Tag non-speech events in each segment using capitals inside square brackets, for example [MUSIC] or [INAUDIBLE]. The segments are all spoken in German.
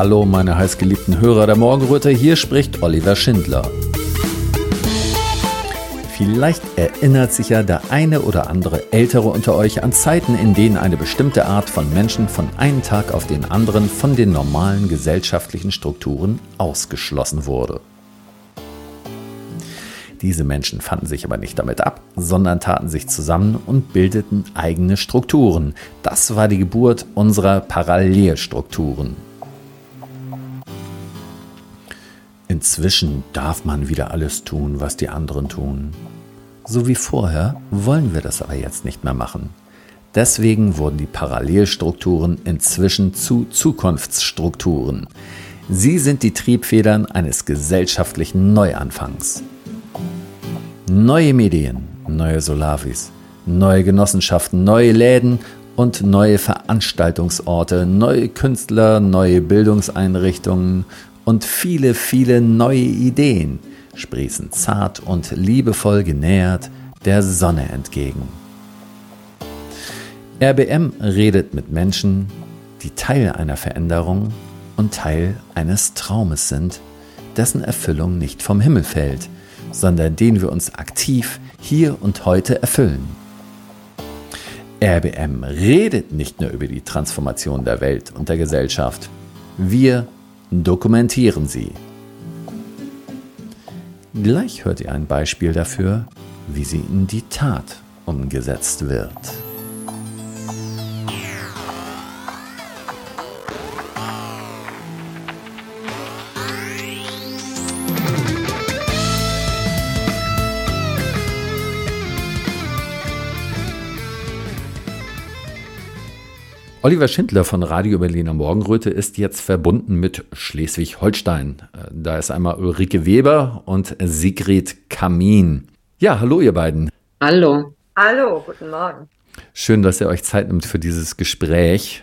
Hallo, meine heißgeliebten Hörer der Morgenröte, hier spricht Oliver Schindler. Vielleicht erinnert sich ja der eine oder andere Ältere unter euch an Zeiten, in denen eine bestimmte Art von Menschen von einem Tag auf den anderen von den normalen gesellschaftlichen Strukturen ausgeschlossen wurde. Diese Menschen fanden sich aber nicht damit ab, sondern taten sich zusammen und bildeten eigene Strukturen. Das war die Geburt unserer Parallelstrukturen. Inzwischen darf man wieder alles tun, was die anderen tun. So wie vorher wollen wir das aber jetzt nicht mehr machen. Deswegen wurden die Parallelstrukturen inzwischen zu Zukunftsstrukturen. Sie sind die Triebfedern eines gesellschaftlichen Neuanfangs. Neue Medien, neue Solavis, neue Genossenschaften, neue Läden und neue Veranstaltungsorte, neue Künstler, neue Bildungseinrichtungen und viele, viele neue Ideen sprießen zart und liebevoll genähert der Sonne entgegen. RBM redet mit Menschen, die Teil einer Veränderung und Teil eines Traumes sind, dessen Erfüllung nicht vom Himmel fällt – sondern den wir uns aktiv hier und heute erfüllen. RBM redet nicht nur über die Transformation der Welt und der Gesellschaft, wir dokumentieren sie. Gleich hört ihr ein Beispiel dafür, wie sie in die Tat umgesetzt wird. Oliver Schindler von Radio Berliner Morgenröte ist jetzt verbunden mit Schleswig-Holstein. Da ist einmal Ulrike Weber und Sigrid Kamin. Ja, hallo ihr beiden. Hallo. Hallo, guten Morgen. Schön, dass ihr euch Zeit nimmt für dieses Gespräch.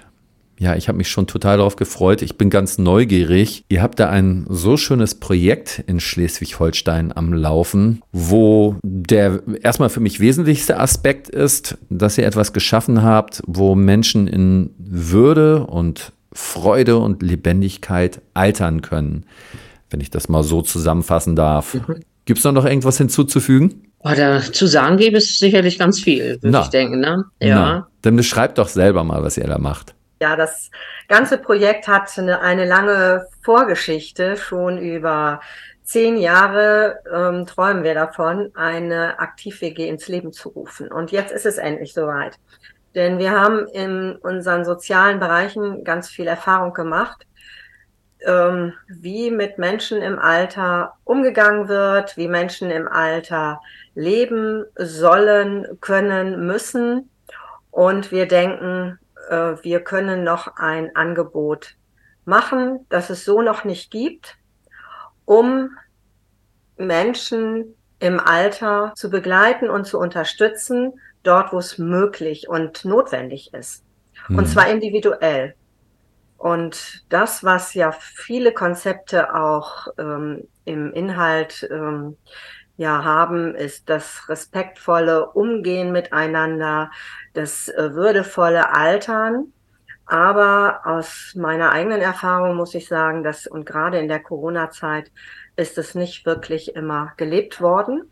Ja, ich habe mich schon total darauf gefreut. Ich bin ganz neugierig. Ihr habt da ein so schönes Projekt in Schleswig-Holstein am Laufen, wo der erstmal für mich wesentlichste Aspekt ist, dass ihr etwas geschaffen habt, wo Menschen in Würde und Freude und Lebendigkeit altern können. Wenn ich das mal so zusammenfassen darf. Mhm. Gibt es noch irgendwas hinzuzufügen? Oh, dazu sagen gäbe es sicherlich ganz viel, würde ich denken. Ne? Ja. Na, dann beschreibt doch selber mal, was ihr da macht. Ja, das ganze Projekt hat eine, eine lange Vorgeschichte. Schon über zehn Jahre ähm, träumen wir davon, eine Aktiv-WG ins Leben zu rufen. Und jetzt ist es endlich soweit. Denn wir haben in unseren sozialen Bereichen ganz viel Erfahrung gemacht, ähm, wie mit Menschen im Alter umgegangen wird, wie Menschen im Alter leben sollen, können, müssen. Und wir denken, äh, wir können noch ein Angebot machen, das es so noch nicht gibt, um Menschen im Alter zu begleiten und zu unterstützen, dort, wo es möglich und notwendig ist. Hm. Und zwar individuell. Und das, was ja viele Konzepte auch ähm, im Inhalt ähm, ja haben, ist das respektvolle Umgehen miteinander, das äh, würdevolle Altern. Aber aus meiner eigenen Erfahrung muss ich sagen, dass und gerade in der Corona-Zeit ist es nicht wirklich immer gelebt worden.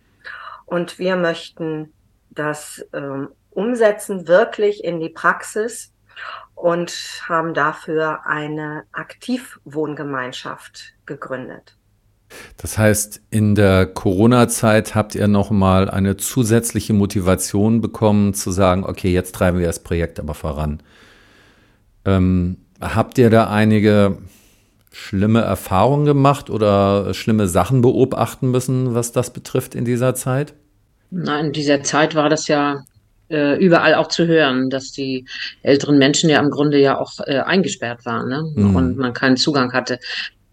Und wir möchten das ähm, umsetzen, wirklich in die Praxis und haben dafür eine Aktivwohngemeinschaft gegründet. Das heißt, in der Corona-Zeit habt ihr nochmal eine zusätzliche Motivation bekommen, zu sagen, okay, jetzt treiben wir das Projekt aber voran. Ähm, habt ihr da einige schlimme Erfahrungen gemacht oder schlimme Sachen beobachten müssen, was das betrifft in dieser Zeit? Nein, in dieser Zeit war das ja äh, überall auch zu hören, dass die älteren Menschen ja im Grunde ja auch äh, eingesperrt waren ne? Mhm. und man keinen Zugang hatte.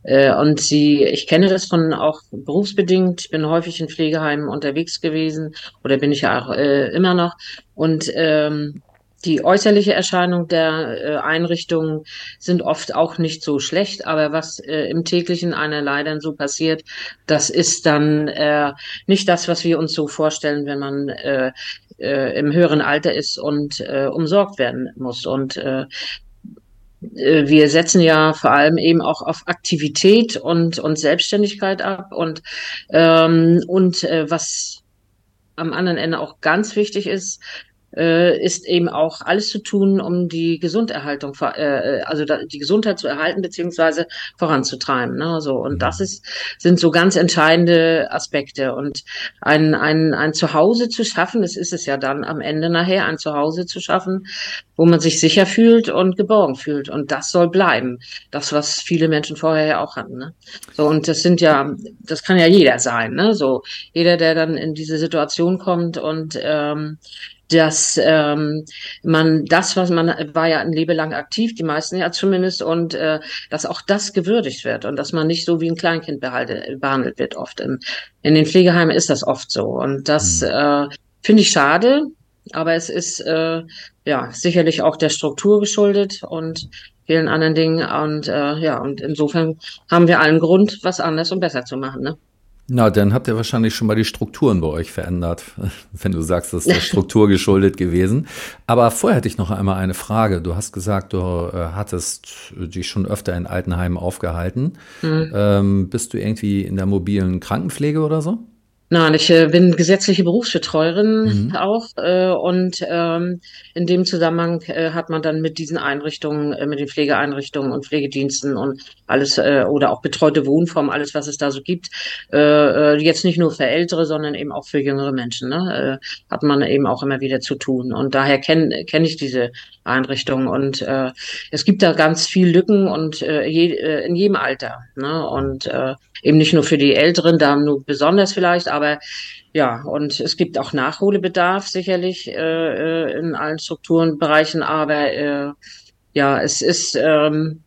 Äh, und sie, ich kenne das von auch berufsbedingt. Ich bin häufig in Pflegeheimen unterwegs gewesen oder bin ich ja auch äh, immer noch. Und ähm, die äußerliche Erscheinung der äh, Einrichtungen sind oft auch nicht so schlecht, aber was äh, im täglichen einer leider so passiert, das ist dann äh, nicht das, was wir uns so vorstellen, wenn man äh, äh, im höheren Alter ist und äh, umsorgt werden muss. Und äh, wir setzen ja vor allem eben auch auf Aktivität und, und Selbstständigkeit ab. Und, ähm, und äh, was am anderen Ende auch ganz wichtig ist, äh, ist eben auch alles zu tun, um die Gesunderhaltung, äh, also die Gesundheit zu erhalten beziehungsweise voranzutreiben. Ne? So und das mhm. ist sind so ganz entscheidende Aspekte und ein ein ein Zuhause zu schaffen, das ist es ja dann am Ende nachher ein Zuhause zu schaffen, wo man sich sicher fühlt und geborgen fühlt und das soll bleiben. Das was viele Menschen vorher ja auch hatten. Ne? So und das sind ja, das kann ja jeder sein. Ne? So jeder, der dann in diese Situation kommt und ähm, dass ähm, man das, was man war ja ein Leben lang aktiv, die meisten ja zumindest, und äh, dass auch das gewürdigt wird und dass man nicht so wie ein Kleinkind behalte, behandelt wird oft. In, in den Pflegeheimen ist das oft so. Und das mhm. äh, finde ich schade, aber es ist äh, ja sicherlich auch der Struktur geschuldet und vielen anderen Dingen. Und äh, ja, und insofern haben wir allen Grund, was anders und besser zu machen. Ne? Na, dann habt ihr wahrscheinlich schon mal die Strukturen bei euch verändert, [LAUGHS] wenn du sagst, das ist der Struktur geschuldet gewesen. Aber vorher hätte ich noch einmal eine Frage. Du hast gesagt, du äh, hattest dich schon öfter in Altenheimen aufgehalten. Mhm. Ähm, bist du irgendwie in der mobilen Krankenpflege oder so? Nein, ich äh, bin gesetzliche Berufsbetreuerin mhm. auch äh, und ähm, in dem Zusammenhang äh, hat man dann mit diesen Einrichtungen, äh, mit den Pflegeeinrichtungen und Pflegediensten und alles äh, oder auch betreute Wohnformen, alles was es da so gibt, äh, äh, jetzt nicht nur für Ältere, sondern eben auch für jüngere Menschen, ne, äh, hat man eben auch immer wieder zu tun. Und daher kenne kenn ich diese Einrichtungen und äh, es gibt da ganz viel Lücken und äh, je, äh, in jedem Alter ne? Und äh, eben nicht nur für die Älteren, da nur besonders vielleicht, aber ja, und es gibt auch Nachholbedarf sicherlich äh, äh, in allen Strukturenbereichen, aber äh, ja, es ist ähm,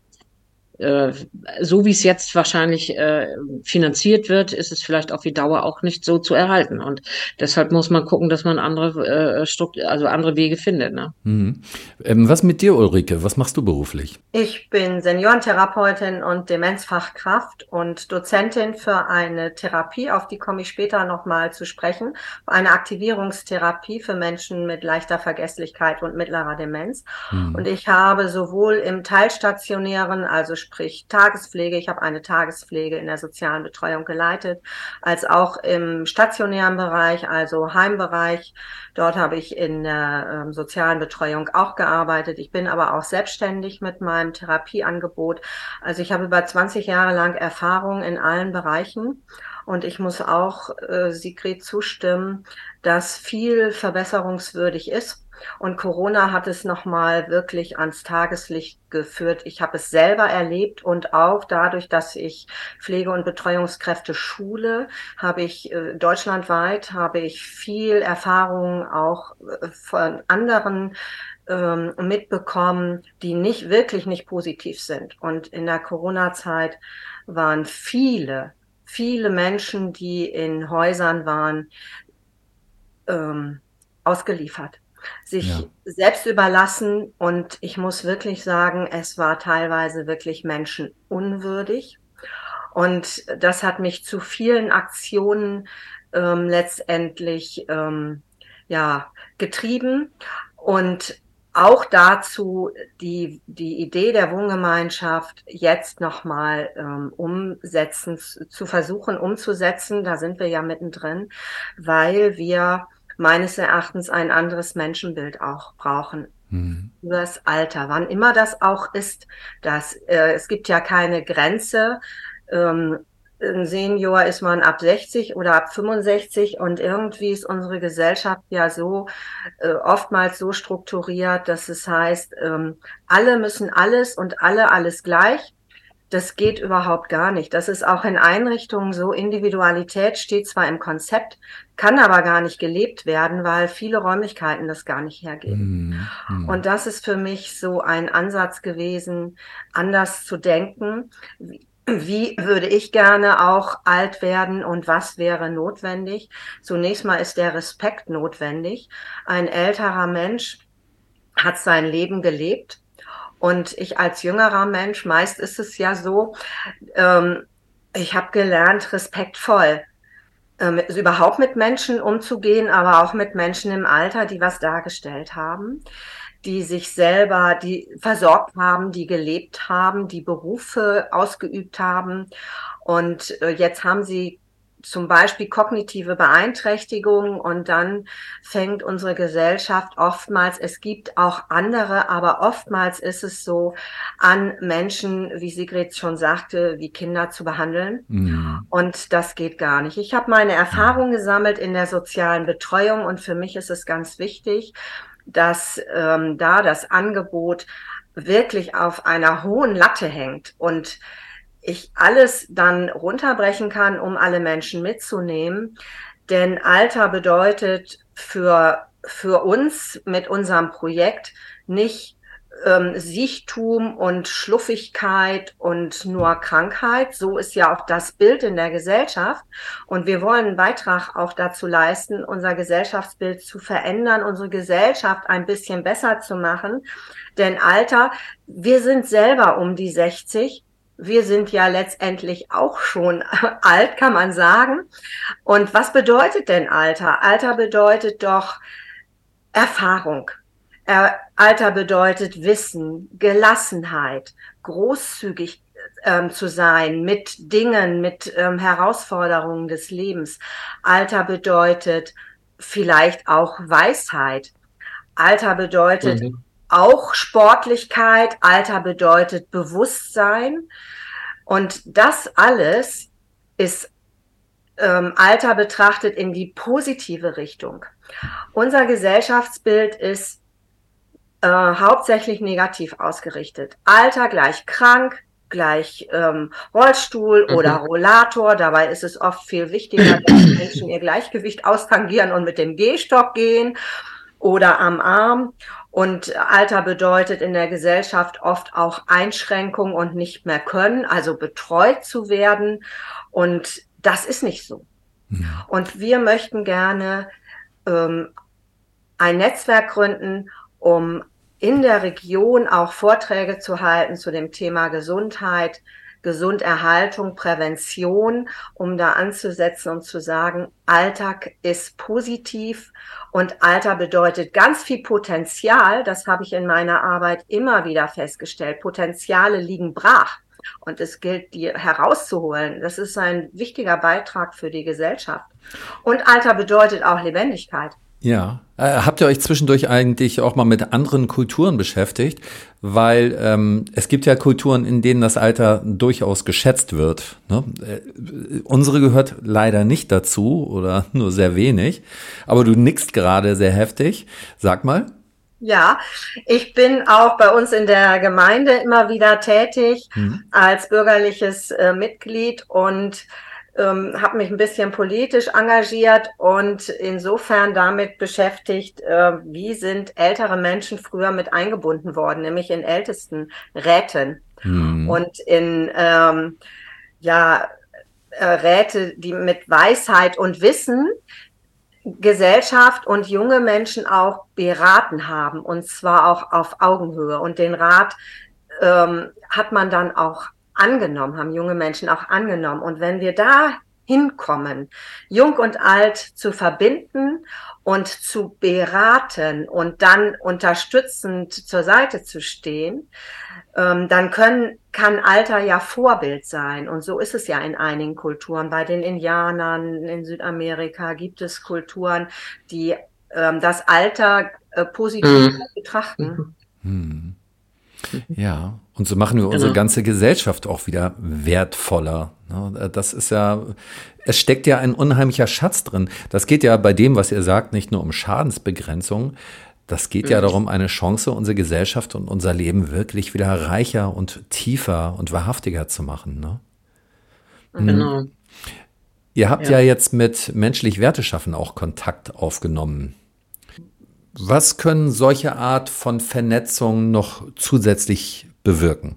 äh, so wie es jetzt wahrscheinlich äh, finanziert wird, ist es vielleicht auf die Dauer auch nicht so zu erhalten. Und deshalb muss man gucken, dass man andere, äh, Strukt also andere Wege findet. Ne? Mhm. Ähm, was mit dir, Ulrike? Was machst du beruflich? Ich bin Seniorentherapeutin und Demenzfachkraft und Dozentin für eine Therapie, auf die komme ich später nochmal zu sprechen, eine Aktivierungstherapie für Menschen mit leichter Vergesslichkeit und mittlerer Demenz. Mhm. Und ich habe sowohl im teilstationären, also sprich Tagespflege. Ich habe eine Tagespflege in der sozialen Betreuung geleitet, als auch im stationären Bereich, also Heimbereich. Dort habe ich in der äh, sozialen Betreuung auch gearbeitet. Ich bin aber auch selbstständig mit meinem Therapieangebot. Also ich habe über 20 Jahre lang Erfahrung in allen Bereichen. Und ich muss auch äh, Sigrid zustimmen, dass viel verbesserungswürdig ist. Und Corona hat es nochmal wirklich ans Tageslicht geführt. Ich habe es selber erlebt und auch dadurch, dass ich Pflege- und Betreuungskräfte schule, habe ich äh, deutschlandweit habe ich viel Erfahrung auch äh, von anderen ähm, mitbekommen, die nicht wirklich nicht positiv sind. Und in der Corona-Zeit waren viele, viele Menschen, die in Häusern waren, ähm, ausgeliefert sich ja. selbst überlassen. Und ich muss wirklich sagen, es war teilweise wirklich menschenunwürdig. Und das hat mich zu vielen Aktionen ähm, letztendlich ähm, ja getrieben und auch dazu die die Idee der Wohngemeinschaft jetzt nochmal ähm, umsetzen zu versuchen umzusetzen. Da sind wir ja mittendrin, weil wir meines Erachtens ein anderes Menschenbild auch brauchen. Mhm. Über das Alter, wann immer das auch ist. Das, äh, es gibt ja keine Grenze. Ähm, ein Senior ist man ab 60 oder ab 65 und irgendwie ist unsere Gesellschaft ja so äh, oftmals so strukturiert, dass es heißt, ähm, alle müssen alles und alle alles gleich das geht überhaupt gar nicht. Das ist auch in Einrichtungen so. Individualität steht zwar im Konzept, kann aber gar nicht gelebt werden, weil viele Räumlichkeiten das gar nicht hergeben. Mhm. Und das ist für mich so ein Ansatz gewesen, anders zu denken. Wie würde ich gerne auch alt werden und was wäre notwendig? Zunächst mal ist der Respekt notwendig. Ein älterer Mensch hat sein Leben gelebt und ich als jüngerer Mensch, meist ist es ja so, ähm, ich habe gelernt, respektvoll ähm, überhaupt mit Menschen umzugehen, aber auch mit Menschen im Alter, die was dargestellt haben. die sich selber, die versorgt haben, die gelebt haben, die Berufe ausgeübt haben. Und äh, jetzt haben sie zum Beispiel kognitive Beeinträchtigungen und dann fängt unsere Gesellschaft oftmals, es gibt auch andere, aber oftmals ist es so, an Menschen, wie Sigrid schon sagte, wie Kinder zu behandeln. Mhm. Und das geht gar nicht. Ich habe meine Erfahrung gesammelt in der sozialen Betreuung und für mich ist es ganz wichtig, dass ähm, da das Angebot wirklich auf einer hohen Latte hängt und ich alles dann runterbrechen kann, um alle Menschen mitzunehmen. Denn Alter bedeutet für, für uns mit unserem Projekt nicht ähm, Siechtum und Schluffigkeit und nur Krankheit. So ist ja auch das Bild in der Gesellschaft. Und wir wollen einen Beitrag auch dazu leisten, unser Gesellschaftsbild zu verändern, unsere Gesellschaft ein bisschen besser zu machen. Denn Alter, wir sind selber um die 60 wir sind ja letztendlich auch schon [LAUGHS] alt, kann man sagen. Und was bedeutet denn Alter? Alter bedeutet doch Erfahrung. Alter bedeutet Wissen, Gelassenheit, großzügig ähm, zu sein mit Dingen, mit ähm, Herausforderungen des Lebens. Alter bedeutet vielleicht auch Weisheit. Alter bedeutet mhm auch Sportlichkeit, Alter bedeutet Bewusstsein. Und das alles ist ähm, Alter betrachtet in die positive Richtung. Unser Gesellschaftsbild ist äh, hauptsächlich negativ ausgerichtet. Alter gleich krank, gleich ähm, Rollstuhl mhm. oder Rollator. Dabei ist es oft viel wichtiger, dass [CLEARS THROAT] Menschen ihr Gleichgewicht austangieren und mit dem Gehstock gehen oder am Arm. Und Alter bedeutet in der Gesellschaft oft auch Einschränkung und nicht mehr können, also betreut zu werden. Und das ist nicht so. Ja. Und wir möchten gerne ähm, ein Netzwerk gründen, um in der Region auch Vorträge zu halten zu dem Thema Gesundheit, Gesunderhaltung, Prävention, um da anzusetzen und zu sagen, Alltag ist positiv und Alter bedeutet ganz viel Potenzial. Das habe ich in meiner Arbeit immer wieder festgestellt. Potenziale liegen brach. Und es gilt, die herauszuholen. Das ist ein wichtiger Beitrag für die Gesellschaft. Und Alter bedeutet auch Lebendigkeit. Ja. Äh, habt ihr euch zwischendurch eigentlich auch mal mit anderen Kulturen beschäftigt? Weil ähm, es gibt ja Kulturen, in denen das Alter durchaus geschätzt wird. Ne? Äh, unsere gehört leider nicht dazu oder [LAUGHS] nur sehr wenig. Aber du nickst gerade sehr heftig. Sag mal. Ja, ich bin auch bei uns in der Gemeinde immer wieder tätig hm. als bürgerliches äh, Mitglied und ähm, habe mich ein bisschen politisch engagiert und insofern damit beschäftigt, äh, wie sind ältere Menschen früher mit eingebunden worden, nämlich in ältesten Räten hm. und in ähm, ja äh, Räte, die mit Weisheit und Wissen Gesellschaft und junge Menschen auch beraten haben und zwar auch auf Augenhöhe und den Rat ähm, hat man dann auch angenommen, haben junge Menschen auch angenommen. Und wenn wir da hinkommen, jung und alt zu verbinden und zu beraten und dann unterstützend zur Seite zu stehen, ähm, dann können, kann Alter ja Vorbild sein. Und so ist es ja in einigen Kulturen. Bei den Indianern in Südamerika gibt es Kulturen, die ähm, das Alter äh, positiv mhm. betrachten. Mhm. Ja, und so machen wir unsere genau. ganze Gesellschaft auch wieder wertvoller. Ne? Das ist ja, es steckt ja ein unheimlicher Schatz drin. Das geht ja bei dem, was ihr sagt, nicht nur um Schadensbegrenzung. Das geht ja darum, eine Chance, unsere Gesellschaft und unser Leben wirklich wieder reicher und tiefer und wahrhaftiger zu machen. Ne? Mhm. Genau. Ihr habt ja. ja jetzt mit menschlich Werte schaffen auch Kontakt aufgenommen. Was können solche Art von Vernetzung noch zusätzlich bewirken?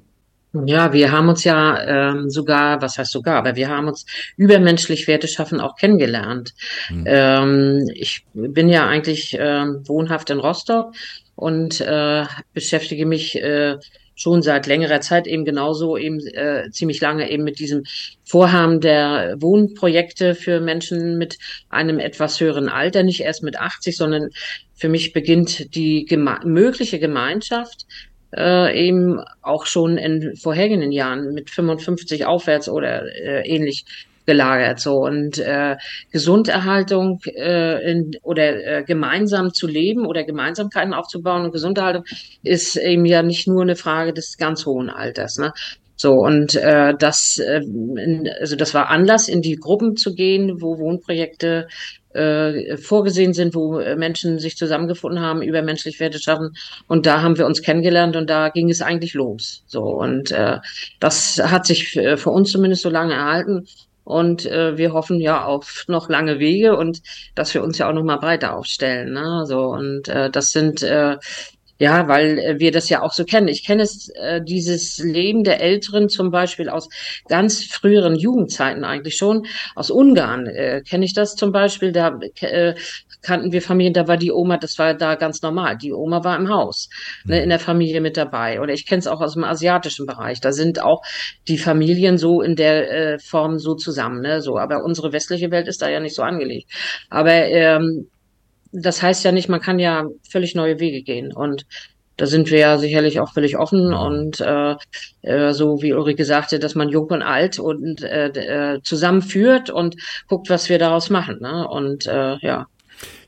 Ja, wir haben uns ja ähm, sogar, was heißt sogar, aber wir haben uns übermenschlich Werte schaffen auch kennengelernt. Hm. Ähm, ich bin ja eigentlich äh, wohnhaft in Rostock und äh, beschäftige mich äh, schon seit längerer Zeit eben genauso eben äh, ziemlich lange eben mit diesem Vorhaben der Wohnprojekte für Menschen mit einem etwas höheren Alter, nicht erst mit 80, sondern für mich beginnt die geme mögliche Gemeinschaft äh, eben auch schon in vorhergehenden Jahren mit 55 aufwärts oder äh, ähnlich gelagert so und äh, Gesunderhaltung äh, in, oder äh, gemeinsam zu leben oder Gemeinsamkeiten aufzubauen und Gesunderhaltung ist eben ja nicht nur eine Frage des ganz hohen Alters ne so und äh, das äh, also das war Anlass in die Gruppen zu gehen wo Wohnprojekte äh, vorgesehen sind, wo äh, Menschen sich zusammengefunden haben, über menschlich Werte schaffen. Und da haben wir uns kennengelernt und da ging es eigentlich los. So und äh, das hat sich für uns zumindest so lange erhalten. Und äh, wir hoffen ja auf noch lange Wege und dass wir uns ja auch noch mal breiter aufstellen. Ne? So und äh, das sind äh, ja, weil äh, wir das ja auch so kennen. Ich kenne es, äh, dieses Leben der Älteren zum Beispiel aus ganz früheren Jugendzeiten eigentlich schon. Aus Ungarn äh, kenne ich das zum Beispiel. Da äh, kannten wir Familien, da war die Oma, das war da ganz normal. Die Oma war im Haus, ne, mhm. in der Familie mit dabei. Oder ich kenne es auch aus dem asiatischen Bereich. Da sind auch die Familien so in der äh, Form so zusammen. Ne? So, aber unsere westliche Welt ist da ja nicht so angelegt. Aber ähm, das heißt ja nicht, man kann ja völlig neue Wege gehen. Und da sind wir ja sicherlich auch völlig offen und äh, äh, so wie Ulrike sagte, dass man jung und alt und äh, äh, zusammenführt und guckt, was wir daraus machen. Ne? Und äh, ja.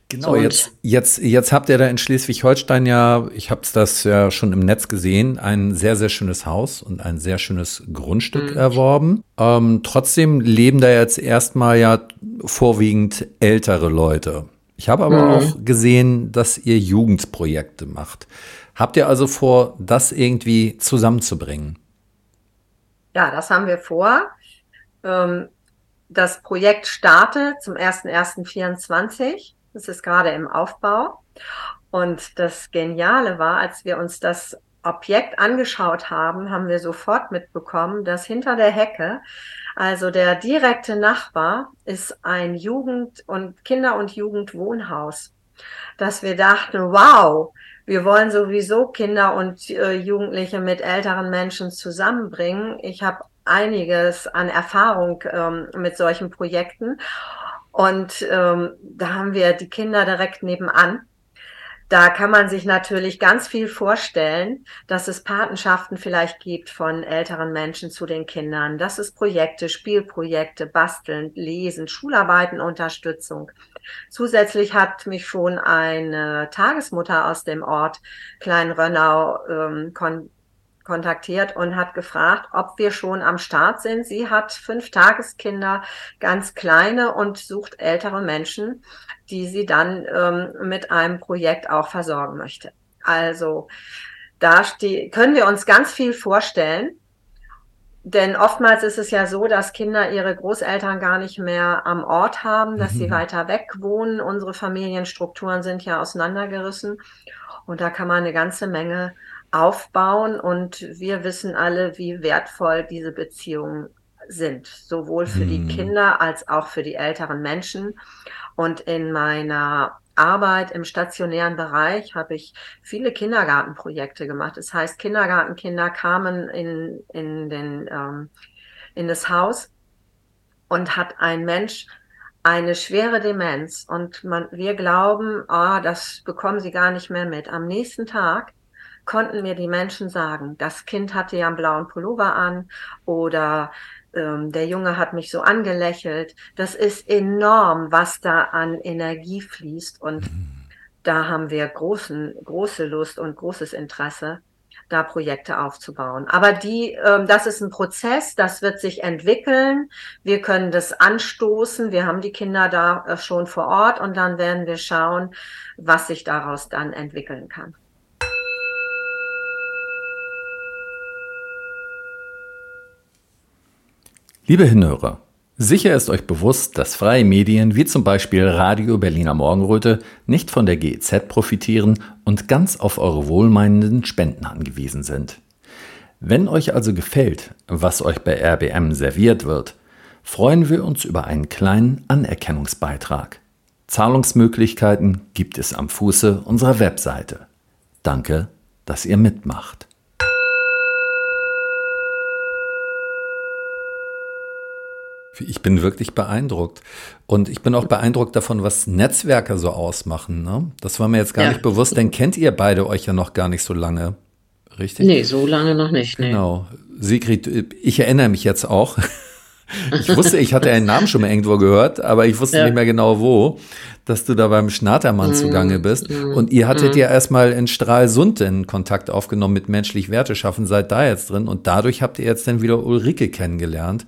Genau, so, jetzt, jetzt, jetzt habt ihr da in Schleswig-Holstein ja, ich habe das ja schon im Netz gesehen, ein sehr, sehr schönes Haus und ein sehr schönes Grundstück mhm. erworben. Ähm, trotzdem leben da jetzt erstmal ja vorwiegend ältere Leute. Ich habe aber mhm. auch gesehen, dass ihr Jugendprojekte macht. Habt ihr also vor, das irgendwie zusammenzubringen? Ja, das haben wir vor. Ähm, das Projekt startet zum 01.01.24. Das ist gerade im Aufbau. Und das Geniale war, als wir uns das Objekt angeschaut haben, haben wir sofort mitbekommen, dass hinter der Hecke also der direkte Nachbar ist ein Jugend- und Kinder- und Jugendwohnhaus, dass wir dachten, wow, wir wollen sowieso Kinder und äh, Jugendliche mit älteren Menschen zusammenbringen. Ich habe einiges an Erfahrung ähm, mit solchen Projekten. Und ähm, da haben wir die Kinder direkt nebenan. Da kann man sich natürlich ganz viel vorstellen, dass es Patenschaften vielleicht gibt von älteren Menschen zu den Kindern, dass es Projekte, Spielprojekte, Basteln, Lesen, Schularbeiten, Unterstützung. Zusätzlich hat mich schon eine Tagesmutter aus dem Ort Kleinrönnau ähm, kontaktiert und hat gefragt, ob wir schon am Start sind. Sie hat fünf Tageskinder, ganz kleine und sucht ältere Menschen, die sie dann ähm, mit einem Projekt auch versorgen möchte. Also da können wir uns ganz viel vorstellen. Denn oftmals ist es ja so, dass Kinder ihre Großeltern gar nicht mehr am Ort haben, dass mhm. sie weiter weg wohnen. Unsere Familienstrukturen sind ja auseinandergerissen. Und da kann man eine ganze Menge aufbauen. Und wir wissen alle, wie wertvoll diese Beziehungen sind, sowohl für die Kinder als auch für die älteren Menschen. Und in meiner Arbeit im stationären Bereich habe ich viele Kindergartenprojekte gemacht. Das heißt, Kindergartenkinder kamen in, in, den, ähm, in das Haus und hat ein Mensch eine schwere Demenz und man, wir glauben, ah, das bekommen sie gar nicht mehr mit. Am nächsten Tag konnten mir die Menschen sagen, das Kind hatte ja einen blauen Pullover an oder ähm, der Junge hat mich so angelächelt. Das ist enorm, was da an Energie fließt. Und mhm. da haben wir großen, große Lust und großes Interesse, da Projekte aufzubauen. Aber die, ähm, das ist ein Prozess, das wird sich entwickeln. Wir können das anstoßen. Wir haben die Kinder da äh, schon vor Ort und dann werden wir schauen, was sich daraus dann entwickeln kann. Liebe Hinhörer, sicher ist euch bewusst, dass freie Medien wie zum Beispiel Radio Berliner Morgenröte nicht von der GEZ profitieren und ganz auf eure wohlmeinenden Spenden angewiesen sind. Wenn euch also gefällt, was euch bei RBM serviert wird, freuen wir uns über einen kleinen Anerkennungsbeitrag. Zahlungsmöglichkeiten gibt es am Fuße unserer Webseite. Danke, dass ihr mitmacht. Ich bin wirklich beeindruckt. Und ich bin auch beeindruckt davon, was Netzwerke so ausmachen. Ne? Das war mir jetzt gar ja. nicht bewusst, denn kennt ihr beide euch ja noch gar nicht so lange. Richtig? Nee, so lange noch nicht. Nee. Genau. Sigrid, ich erinnere mich jetzt auch. Ich wusste, ich hatte einen Namen schon mal irgendwo gehört, aber ich wusste ja. nicht mehr genau wo, dass du da beim Schnatermann mm, zugange bist. Mm, und ihr hattet mm. ja erstmal in Stralsund den Kontakt aufgenommen mit menschlich Werte schaffen, seid da jetzt drin und dadurch habt ihr jetzt dann wieder Ulrike kennengelernt.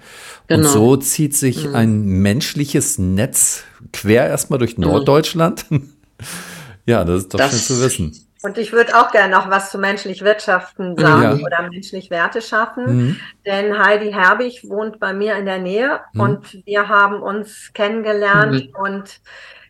Genau. Und so zieht sich mm. ein menschliches Netz quer erstmal durch mm. Norddeutschland. [LAUGHS] ja, das ist doch das, schön zu wissen. Und ich würde auch gerne noch was zu menschlich Wirtschaften sagen ja. oder menschlich Werte schaffen. Mhm. Denn Heidi Herbig wohnt bei mir in der Nähe mhm. und wir haben uns kennengelernt mhm. und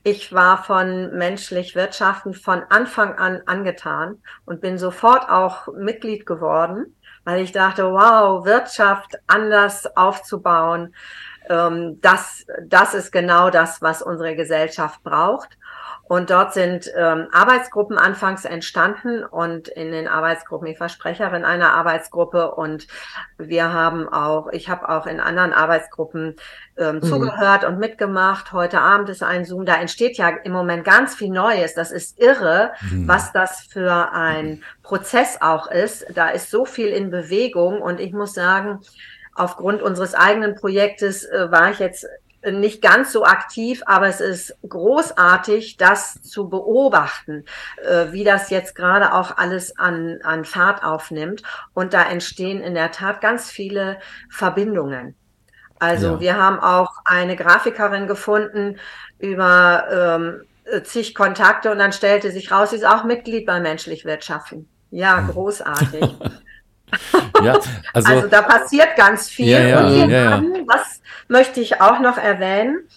ich war von menschlich Wirtschaften von Anfang an angetan und bin sofort auch Mitglied geworden, weil ich dachte, wow, Wirtschaft anders aufzubauen, ähm, das, das ist genau das, was unsere Gesellschaft braucht. Und dort sind ähm, Arbeitsgruppen anfangs entstanden und in den Arbeitsgruppen, ich war Sprecherin einer Arbeitsgruppe und wir haben auch, ich habe auch in anderen Arbeitsgruppen ähm, mhm. zugehört und mitgemacht. Heute Abend ist ein Zoom, da entsteht ja im Moment ganz viel Neues. Das ist irre, mhm. was das für ein Prozess auch ist. Da ist so viel in Bewegung und ich muss sagen, Aufgrund unseres eigenen Projektes äh, war ich jetzt nicht ganz so aktiv, aber es ist großartig, das zu beobachten, äh, wie das jetzt gerade auch alles an, an Fahrt aufnimmt. Und da entstehen in der Tat ganz viele Verbindungen. Also ja. wir haben auch eine Grafikerin gefunden über ähm, zig Kontakte und dann stellte sich raus, sie ist auch Mitglied bei Menschlich Wirtschaften. Ja, [LAUGHS] großartig. Ja, also, also, da passiert ganz viel. Ja, ja, und ja, ja. was möchte ich auch noch erwähnen?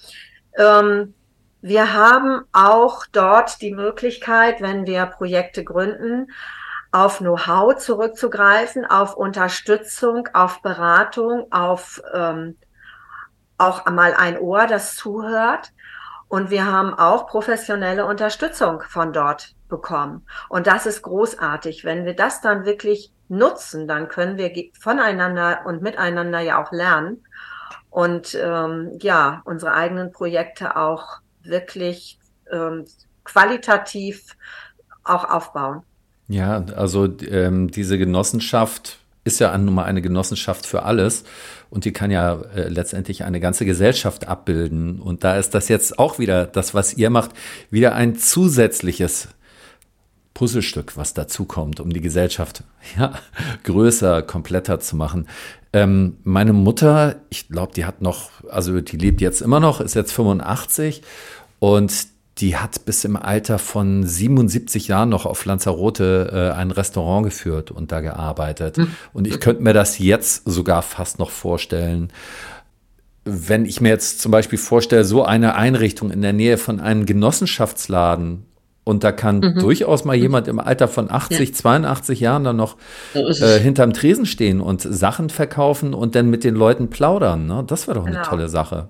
Ähm, wir haben auch dort die Möglichkeit, wenn wir Projekte gründen, auf Know-how zurückzugreifen, auf Unterstützung, auf Beratung, auf ähm, auch einmal ein Ohr, das zuhört. Und wir haben auch professionelle Unterstützung von dort bekommen. Und das ist großartig. Wenn wir das dann wirklich nutzen, dann können wir voneinander und miteinander ja auch lernen und ähm, ja, unsere eigenen Projekte auch wirklich ähm, qualitativ auch aufbauen. Ja, also ähm, diese Genossenschaft ist ja nun mal eine Genossenschaft für alles und die kann ja äh, letztendlich eine ganze Gesellschaft abbilden. Und da ist das jetzt auch wieder, das, was ihr macht, wieder ein zusätzliches Puzzlestück, was dazukommt, um die Gesellschaft [LAUGHS] ja, größer, kompletter zu machen. Ähm, meine Mutter, ich glaube, die hat noch, also die lebt jetzt immer noch, ist jetzt 85 und die hat bis im Alter von 77 Jahren noch auf Lanzarote äh, ein Restaurant geführt und da gearbeitet. Hm. Und ich könnte mir das jetzt sogar fast noch vorstellen. Wenn ich mir jetzt zum Beispiel vorstelle, so eine Einrichtung in der Nähe von einem Genossenschaftsladen und da kann mhm. durchaus mal jemand im Alter von 80, ja. 82 Jahren dann noch äh, hinterm Tresen stehen und Sachen verkaufen und dann mit den Leuten plaudern. Ne? Das wäre doch genau. eine tolle Sache.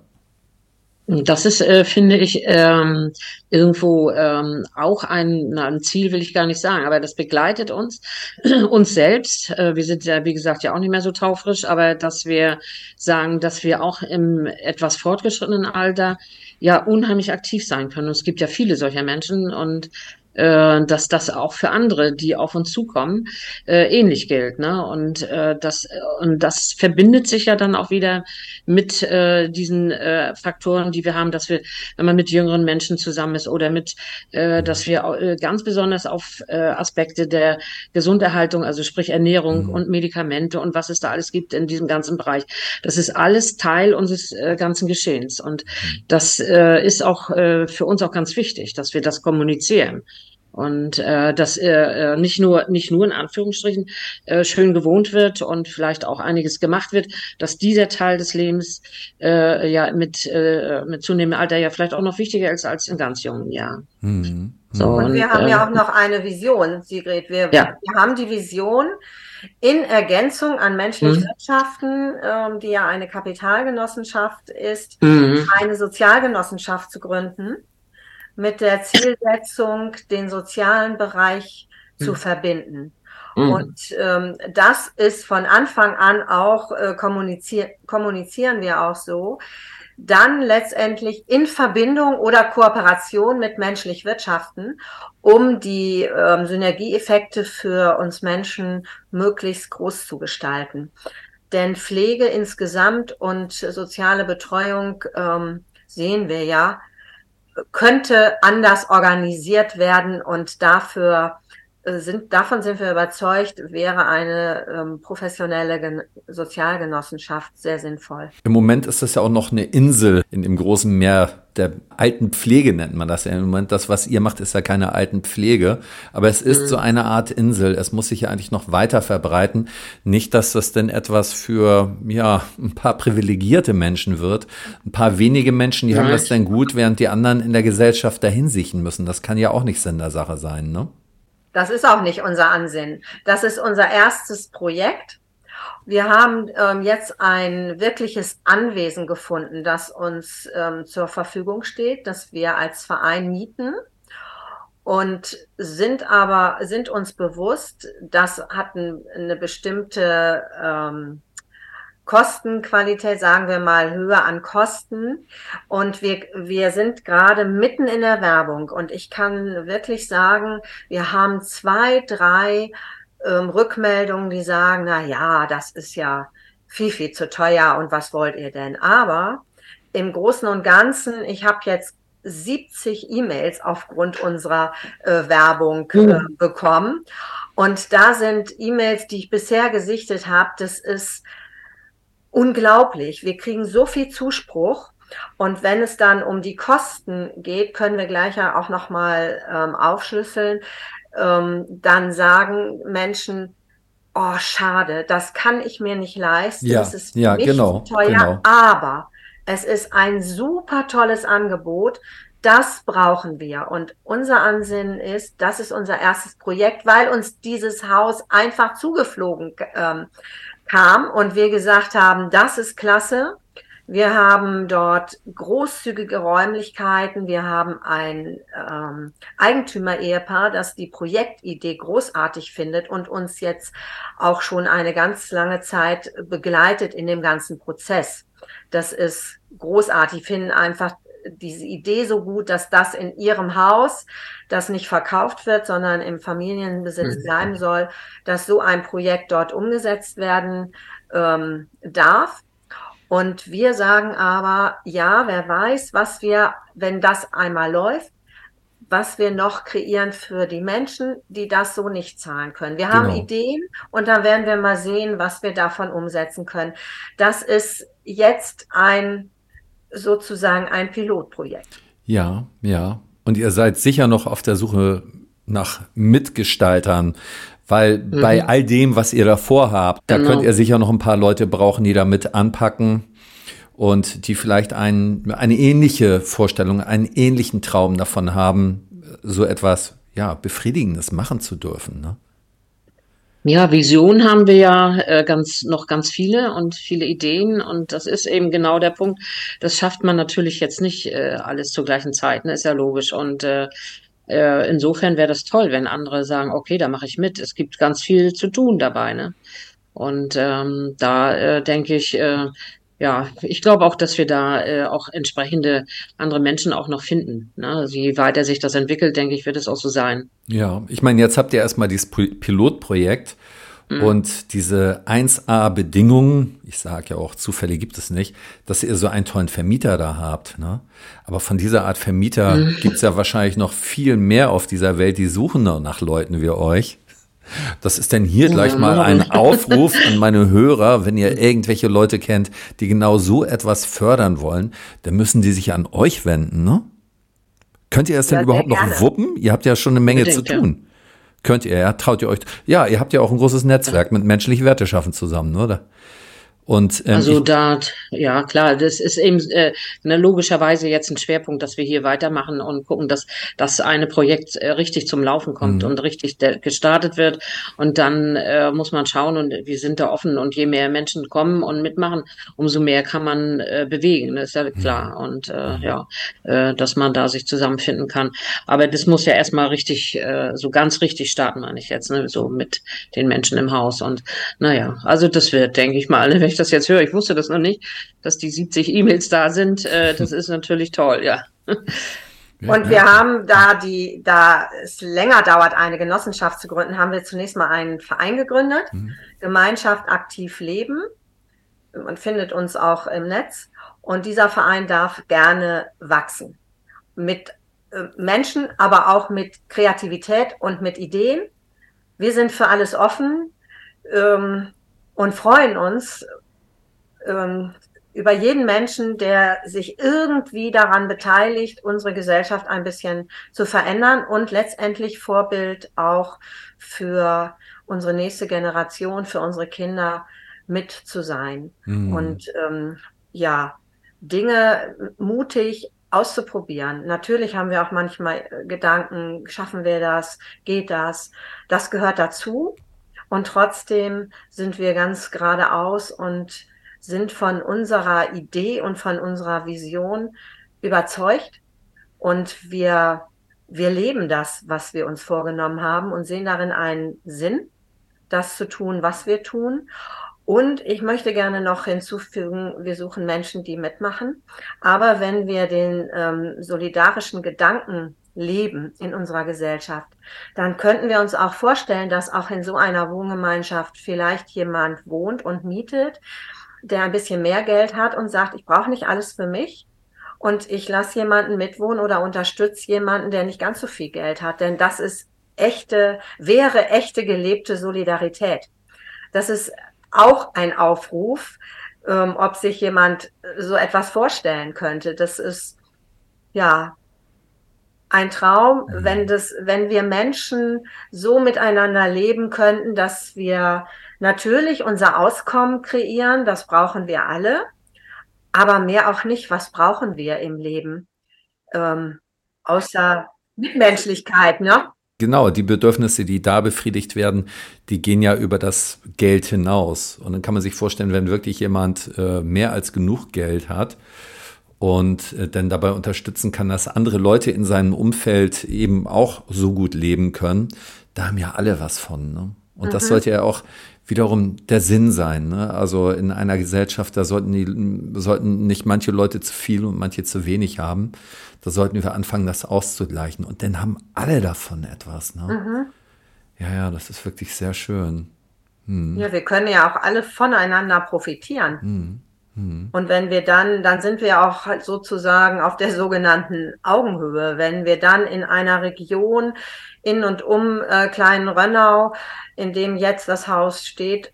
Das ist, äh, finde ich, ähm, irgendwo ähm, auch ein, ein Ziel, will ich gar nicht sagen, aber das begleitet uns, [CLEARS THROAT] uns selbst. Äh, wir sind ja, wie gesagt, ja auch nicht mehr so taufrisch, aber dass wir sagen, dass wir auch im etwas fortgeschrittenen Alter ja unheimlich aktiv sein können. Und es gibt ja viele solcher Menschen und äh, dass das auch für andere, die auf uns zukommen, äh, ähnlich gilt. Ne? Und, äh, das, und das verbindet sich ja dann auch wieder mit äh, diesen äh, Faktoren, die wir haben, dass wir, wenn man mit jüngeren Menschen zusammen ist oder mit, äh, dass wir äh, ganz besonders auf äh, Aspekte der Gesunderhaltung, also sprich Ernährung mhm. und Medikamente und was es da alles gibt in diesem ganzen Bereich, das ist alles Teil unseres äh, ganzen Geschehens. Und mhm. das äh, ist auch äh, für uns auch ganz wichtig, dass wir das kommunizieren. Und äh, dass er äh, nicht nur nicht nur in Anführungsstrichen äh, schön gewohnt wird und vielleicht auch einiges gemacht wird, dass dieser Teil des Lebens äh, ja mit äh, mit zunehmendem Alter ja vielleicht auch noch wichtiger ist als in ganz jungen Jahren. Mhm. So, und, und wir haben äh, ja auch noch eine Vision, Sigrid. Wir, ja. wir haben die Vision in Ergänzung an menschliche mhm. Wirtschaften, ähm, die ja eine Kapitalgenossenschaft ist, mhm. eine Sozialgenossenschaft zu gründen mit der Zielsetzung, den sozialen Bereich zu mhm. verbinden. Mhm. Und ähm, das ist von Anfang an auch, äh, kommunizier kommunizieren wir auch so, dann letztendlich in Verbindung oder Kooperation mit menschlich Wirtschaften, um die ähm, Synergieeffekte für uns Menschen möglichst groß zu gestalten. Denn Pflege insgesamt und soziale Betreuung ähm, sehen wir ja, könnte anders organisiert werden und dafür sind, davon sind wir überzeugt, wäre eine ähm, professionelle Gen Sozialgenossenschaft sehr sinnvoll. Im Moment ist das ja auch noch eine Insel in dem großen Meer der alten Pflege, nennt man das ja im Moment. Das, was ihr macht, ist ja keine alten Pflege, aber es ist mhm. so eine Art Insel. Es muss sich ja eigentlich noch weiter verbreiten. Nicht, dass das denn etwas für, ja, ein paar privilegierte Menschen wird. Ein paar wenige Menschen, die ja, haben das denn gut, während die anderen in der Gesellschaft dahin siechen müssen. Das kann ja auch nicht Sinn der Sache sein, ne? Das ist auch nicht unser Ansinnen. Das ist unser erstes Projekt. Wir haben ähm, jetzt ein wirkliches Anwesen gefunden, das uns ähm, zur Verfügung steht, das wir als Verein mieten und sind aber sind uns bewusst, das hat ein, eine bestimmte ähm, Kostenqualität, sagen wir mal, höher an Kosten. Und wir, wir sind gerade mitten in der Werbung. Und ich kann wirklich sagen, wir haben zwei, drei ähm, Rückmeldungen, die sagen, na ja, das ist ja viel, viel zu teuer. Und was wollt ihr denn? Aber im Großen und Ganzen, ich habe jetzt 70 E-Mails aufgrund unserer äh, Werbung äh, mhm. bekommen. Und da sind E-Mails, die ich bisher gesichtet habe, das ist unglaublich. Wir kriegen so viel Zuspruch. Und wenn es dann um die Kosten geht, können wir gleich ja auch nochmal ähm, aufschlüsseln. Ähm, dann sagen Menschen, oh, schade, das kann ich mir nicht leisten. Ja, das ist ja, genau, teuer, genau. aber es ist ein super tolles Angebot. Das brauchen wir. Und unser Ansinnen ist, das ist unser erstes Projekt, weil uns dieses Haus einfach zugeflogen ähm, kam und wir gesagt haben, das ist klasse. Wir haben dort großzügige Räumlichkeiten. Wir haben ein ähm, Eigentümer-Ehepaar, das die Projektidee großartig findet und uns jetzt auch schon eine ganz lange Zeit begleitet in dem ganzen Prozess. Das ist großartig. Finden einfach diese Idee so gut, dass das in ihrem Haus, das nicht verkauft wird, sondern im Familienbesitz bleiben soll, dass so ein Projekt dort umgesetzt werden ähm, darf. Und wir sagen aber, ja, wer weiß, was wir, wenn das einmal läuft, was wir noch kreieren für die Menschen, die das so nicht zahlen können. Wir haben genau. Ideen und dann werden wir mal sehen, was wir davon umsetzen können. Das ist jetzt ein sozusagen ein Pilotprojekt. Ja, ja. Und ihr seid sicher noch auf der Suche nach Mitgestaltern, weil mhm. bei all dem, was ihr da vorhabt, genau. da könnt ihr sicher noch ein paar Leute brauchen, die da mit anpacken und die vielleicht ein, eine ähnliche Vorstellung, einen ähnlichen Traum davon haben, so etwas ja befriedigendes machen zu dürfen. Ne? Ja, Vision haben wir ja äh, ganz, noch ganz viele und viele Ideen. Und das ist eben genau der Punkt. Das schafft man natürlich jetzt nicht äh, alles zur gleichen Zeit, ne? ist ja logisch. Und äh, äh, insofern wäre das toll, wenn andere sagen, okay, da mache ich mit. Es gibt ganz viel zu tun dabei. Ne? Und ähm, da äh, denke ich, äh, ja, ich glaube auch, dass wir da äh, auch entsprechende andere Menschen auch noch finden. Ne? Also je weiter sich das entwickelt, denke ich, wird es auch so sein. Ja, ich meine, jetzt habt ihr erstmal dieses Pilotprojekt mhm. und diese 1A-Bedingungen, ich sage ja auch, Zufälle gibt es nicht, dass ihr so einen tollen Vermieter da habt. Ne? Aber von dieser Art Vermieter mhm. gibt es ja wahrscheinlich noch viel mehr auf dieser Welt, die suchen nach Leuten wie euch. Das ist denn hier gleich mal ein Aufruf an meine Hörer, wenn ihr irgendwelche Leute kennt, die genau so etwas fördern wollen, dann müssen die sich an euch wenden, ne? Könnt ihr es denn ja, überhaupt noch wuppen? Ihr habt ja schon eine Menge Bedingt, zu tun. Könnt ihr, ja? Traut ihr euch? Ja, ihr habt ja auch ein großes Netzwerk mit menschlich Werte schaffen zusammen, oder? Und, ähm, also da, ja klar, das ist eben äh, ne, logischerweise jetzt ein Schwerpunkt, dass wir hier weitermachen und gucken, dass das eine Projekt äh, richtig zum Laufen kommt mhm. und richtig gestartet wird. Und dann äh, muss man schauen und wir sind da offen und je mehr Menschen kommen und mitmachen, umso mehr kann man äh, bewegen, das ist ja mhm. klar. Mhm. Und äh, ja, äh, dass man da sich zusammenfinden kann. Aber das muss ja erstmal richtig, äh, so ganz richtig starten, meine ich jetzt, ne? so mit den Menschen im Haus. Und naja, also das wird, denke ich mal, [LAUGHS] ne? Ich das jetzt höre, ich wusste das noch nicht, dass die 70 E-Mails da sind. Äh, [LAUGHS] das ist natürlich toll, ja. Und wir haben da die, da es länger dauert, eine Genossenschaft zu gründen, haben wir zunächst mal einen Verein gegründet, mhm. Gemeinschaft aktiv leben. Man findet uns auch im Netz. Und dieser Verein darf gerne wachsen. Mit äh, Menschen, aber auch mit Kreativität und mit Ideen. Wir sind für alles offen ähm, und freuen uns, ähm, über jeden Menschen, der sich irgendwie daran beteiligt, unsere Gesellschaft ein bisschen zu verändern und letztendlich Vorbild auch für unsere nächste Generation, für unsere Kinder mit zu sein. Mhm. Und ähm, ja, Dinge mutig auszuprobieren. Natürlich haben wir auch manchmal Gedanken, schaffen wir das, geht das? Das gehört dazu. Und trotzdem sind wir ganz geradeaus und sind von unserer Idee und von unserer Vision überzeugt und wir, wir leben das, was wir uns vorgenommen haben und sehen darin einen Sinn, das zu tun, was wir tun. Und ich möchte gerne noch hinzufügen, wir suchen Menschen, die mitmachen. Aber wenn wir den ähm, solidarischen Gedanken leben in unserer Gesellschaft, dann könnten wir uns auch vorstellen, dass auch in so einer Wohngemeinschaft vielleicht jemand wohnt und mietet, der ein bisschen mehr Geld hat und sagt, ich brauche nicht alles für mich und ich lasse jemanden mitwohnen oder unterstütze jemanden, der nicht ganz so viel Geld hat. Denn das ist echte, wäre echte gelebte Solidarität. Das ist auch ein Aufruf, ähm, ob sich jemand so etwas vorstellen könnte. Das ist ja ein Traum, mhm. wenn das, wenn wir Menschen so miteinander leben könnten, dass wir natürlich unser Auskommen kreieren, das brauchen wir alle, aber mehr auch nicht. Was brauchen wir im Leben? Ähm, außer Mitmenschlichkeit, ne? Genau, die Bedürfnisse, die da befriedigt werden, die gehen ja über das Geld hinaus. Und dann kann man sich vorstellen, wenn wirklich jemand äh, mehr als genug Geld hat und äh, dann dabei unterstützen kann, dass andere Leute in seinem Umfeld eben auch so gut leben können, da haben ja alle was von. Ne? Und mhm. das sollte ja auch wiederum der Sinn sein. Ne? Also in einer Gesellschaft, da sollten, die, sollten nicht manche Leute zu viel und manche zu wenig haben. Da sollten wir anfangen, das auszugleichen. Und dann haben alle davon etwas. Ne? Mhm. Ja, ja, das ist wirklich sehr schön. Hm. Ja, wir können ja auch alle voneinander profitieren. Hm. Hm. Und wenn wir dann, dann sind wir auch halt sozusagen auf der sogenannten Augenhöhe. Wenn wir dann in einer Region in und um äh, Kleinen Rönnau in dem jetzt das Haus steht,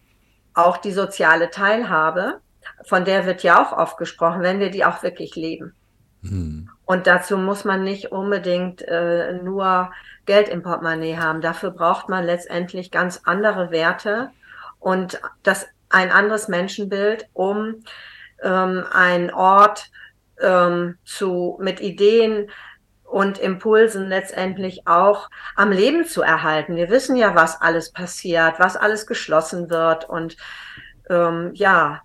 auch die soziale Teilhabe, von der wird ja auch oft gesprochen, wenn wir die auch wirklich leben. Mhm. Und dazu muss man nicht unbedingt äh, nur Geld im Portemonnaie haben. Dafür braucht man letztendlich ganz andere Werte und das ein anderes Menschenbild, um ähm, einen Ort ähm, zu mit Ideen und Impulsen letztendlich auch am Leben zu erhalten. Wir wissen ja, was alles passiert, was alles geschlossen wird. Und ähm, ja,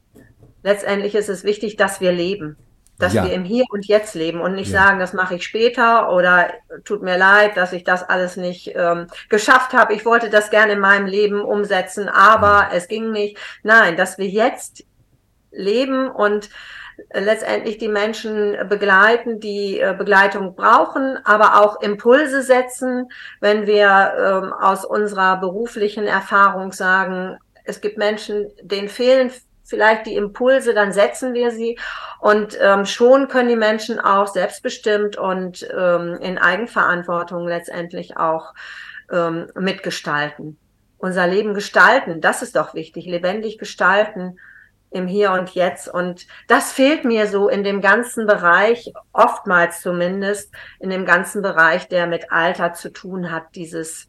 letztendlich ist es wichtig, dass wir leben, dass ja. wir im Hier und Jetzt leben und nicht ja. sagen, das mache ich später oder tut mir leid, dass ich das alles nicht ähm, geschafft habe. Ich wollte das gerne in meinem Leben umsetzen, aber mhm. es ging nicht. Nein, dass wir jetzt leben und letztendlich die Menschen begleiten, die äh, Begleitung brauchen, aber auch Impulse setzen, wenn wir ähm, aus unserer beruflichen Erfahrung sagen, es gibt Menschen, denen fehlen vielleicht die Impulse, dann setzen wir sie und ähm, schon können die Menschen auch selbstbestimmt und ähm, in Eigenverantwortung letztendlich auch ähm, mitgestalten. Unser Leben gestalten, das ist doch wichtig, lebendig gestalten im Hier und Jetzt. Und das fehlt mir so in dem ganzen Bereich, oftmals zumindest, in dem ganzen Bereich, der mit Alter zu tun hat, dieses,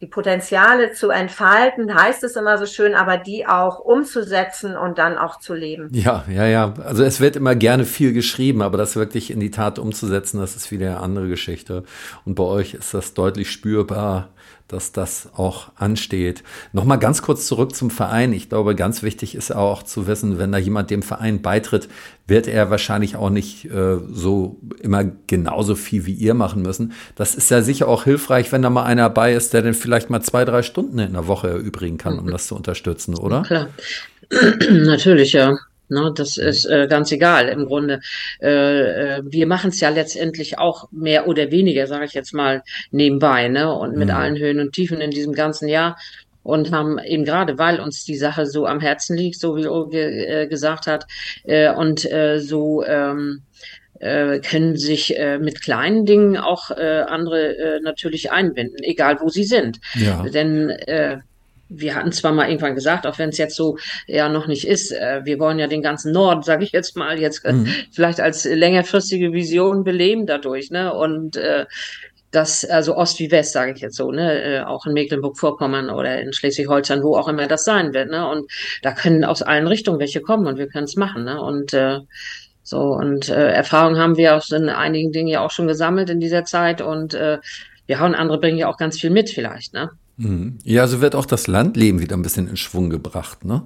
die Potenziale zu entfalten, heißt es immer so schön, aber die auch umzusetzen und dann auch zu leben. Ja, ja, ja. Also es wird immer gerne viel geschrieben, aber das wirklich in die Tat umzusetzen, das ist wieder eine andere Geschichte. Und bei euch ist das deutlich spürbar dass das auch ansteht. Nochmal ganz kurz zurück zum Verein. Ich glaube, ganz wichtig ist auch zu wissen, wenn da jemand dem Verein beitritt, wird er wahrscheinlich auch nicht äh, so immer genauso viel wie ihr machen müssen. Das ist ja sicher auch hilfreich, wenn da mal einer bei ist, der dann vielleicht mal zwei, drei Stunden in der Woche erübrigen kann, um [LAUGHS] das zu unterstützen, oder? Klar. [CLEARS THROAT] Natürlich, ja. Ne, das ist äh, ganz egal im Grunde. Äh, äh, wir machen es ja letztendlich auch mehr oder weniger, sage ich jetzt mal, nebenbei, ne? Und mit mhm. allen Höhen und Tiefen in diesem ganzen Jahr. Und haben eben gerade, weil uns die Sache so am Herzen liegt, so wie Olge äh, gesagt hat, äh, und so ähm, äh, können sich äh, mit kleinen Dingen auch äh, andere äh, natürlich einbinden, egal wo sie sind. Ja. Denn wir hatten zwar mal irgendwann gesagt, auch wenn es jetzt so ja noch nicht ist, äh, wir wollen ja den ganzen Norden, sage ich jetzt mal, jetzt äh, mhm. vielleicht als längerfristige Vision beleben dadurch, ne? Und äh, das, also Ost wie West, sage ich jetzt so, ne, äh, auch in Mecklenburg-Vorpommern oder in Schleswig-Holstein, wo auch immer das sein wird, ne? Und da können aus allen Richtungen welche kommen und wir können es machen, ne? Und äh, so, und äh, Erfahrung haben wir aus in einigen Dingen ja auch schon gesammelt in dieser Zeit und äh, ja, und andere bringen ja auch ganz viel mit vielleicht, ne? Mhm. Ja, so wird auch das Landleben wieder ein bisschen in Schwung gebracht. Ne?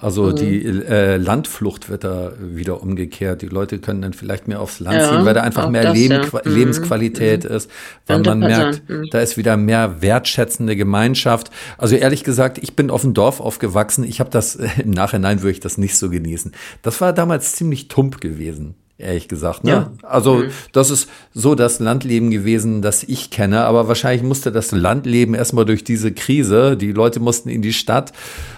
Also mhm. die äh, Landflucht wird da wieder umgekehrt. Die Leute können dann vielleicht mehr aufs Land ja, ziehen, weil da einfach mehr das, Leben, ja. mhm. Lebensqualität mhm. ist, weil man merkt, mhm. da ist wieder mehr wertschätzende Gemeinschaft. Also ehrlich gesagt, ich bin auf dem Dorf aufgewachsen. Ich habe das [LAUGHS] im Nachhinein würde ich das nicht so genießen. Das war damals ziemlich tump gewesen ehrlich gesagt. Ne? Ja. Also mhm. das ist so das Landleben gewesen, das ich kenne, aber wahrscheinlich musste das Landleben erstmal durch diese Krise, die Leute mussten in die Stadt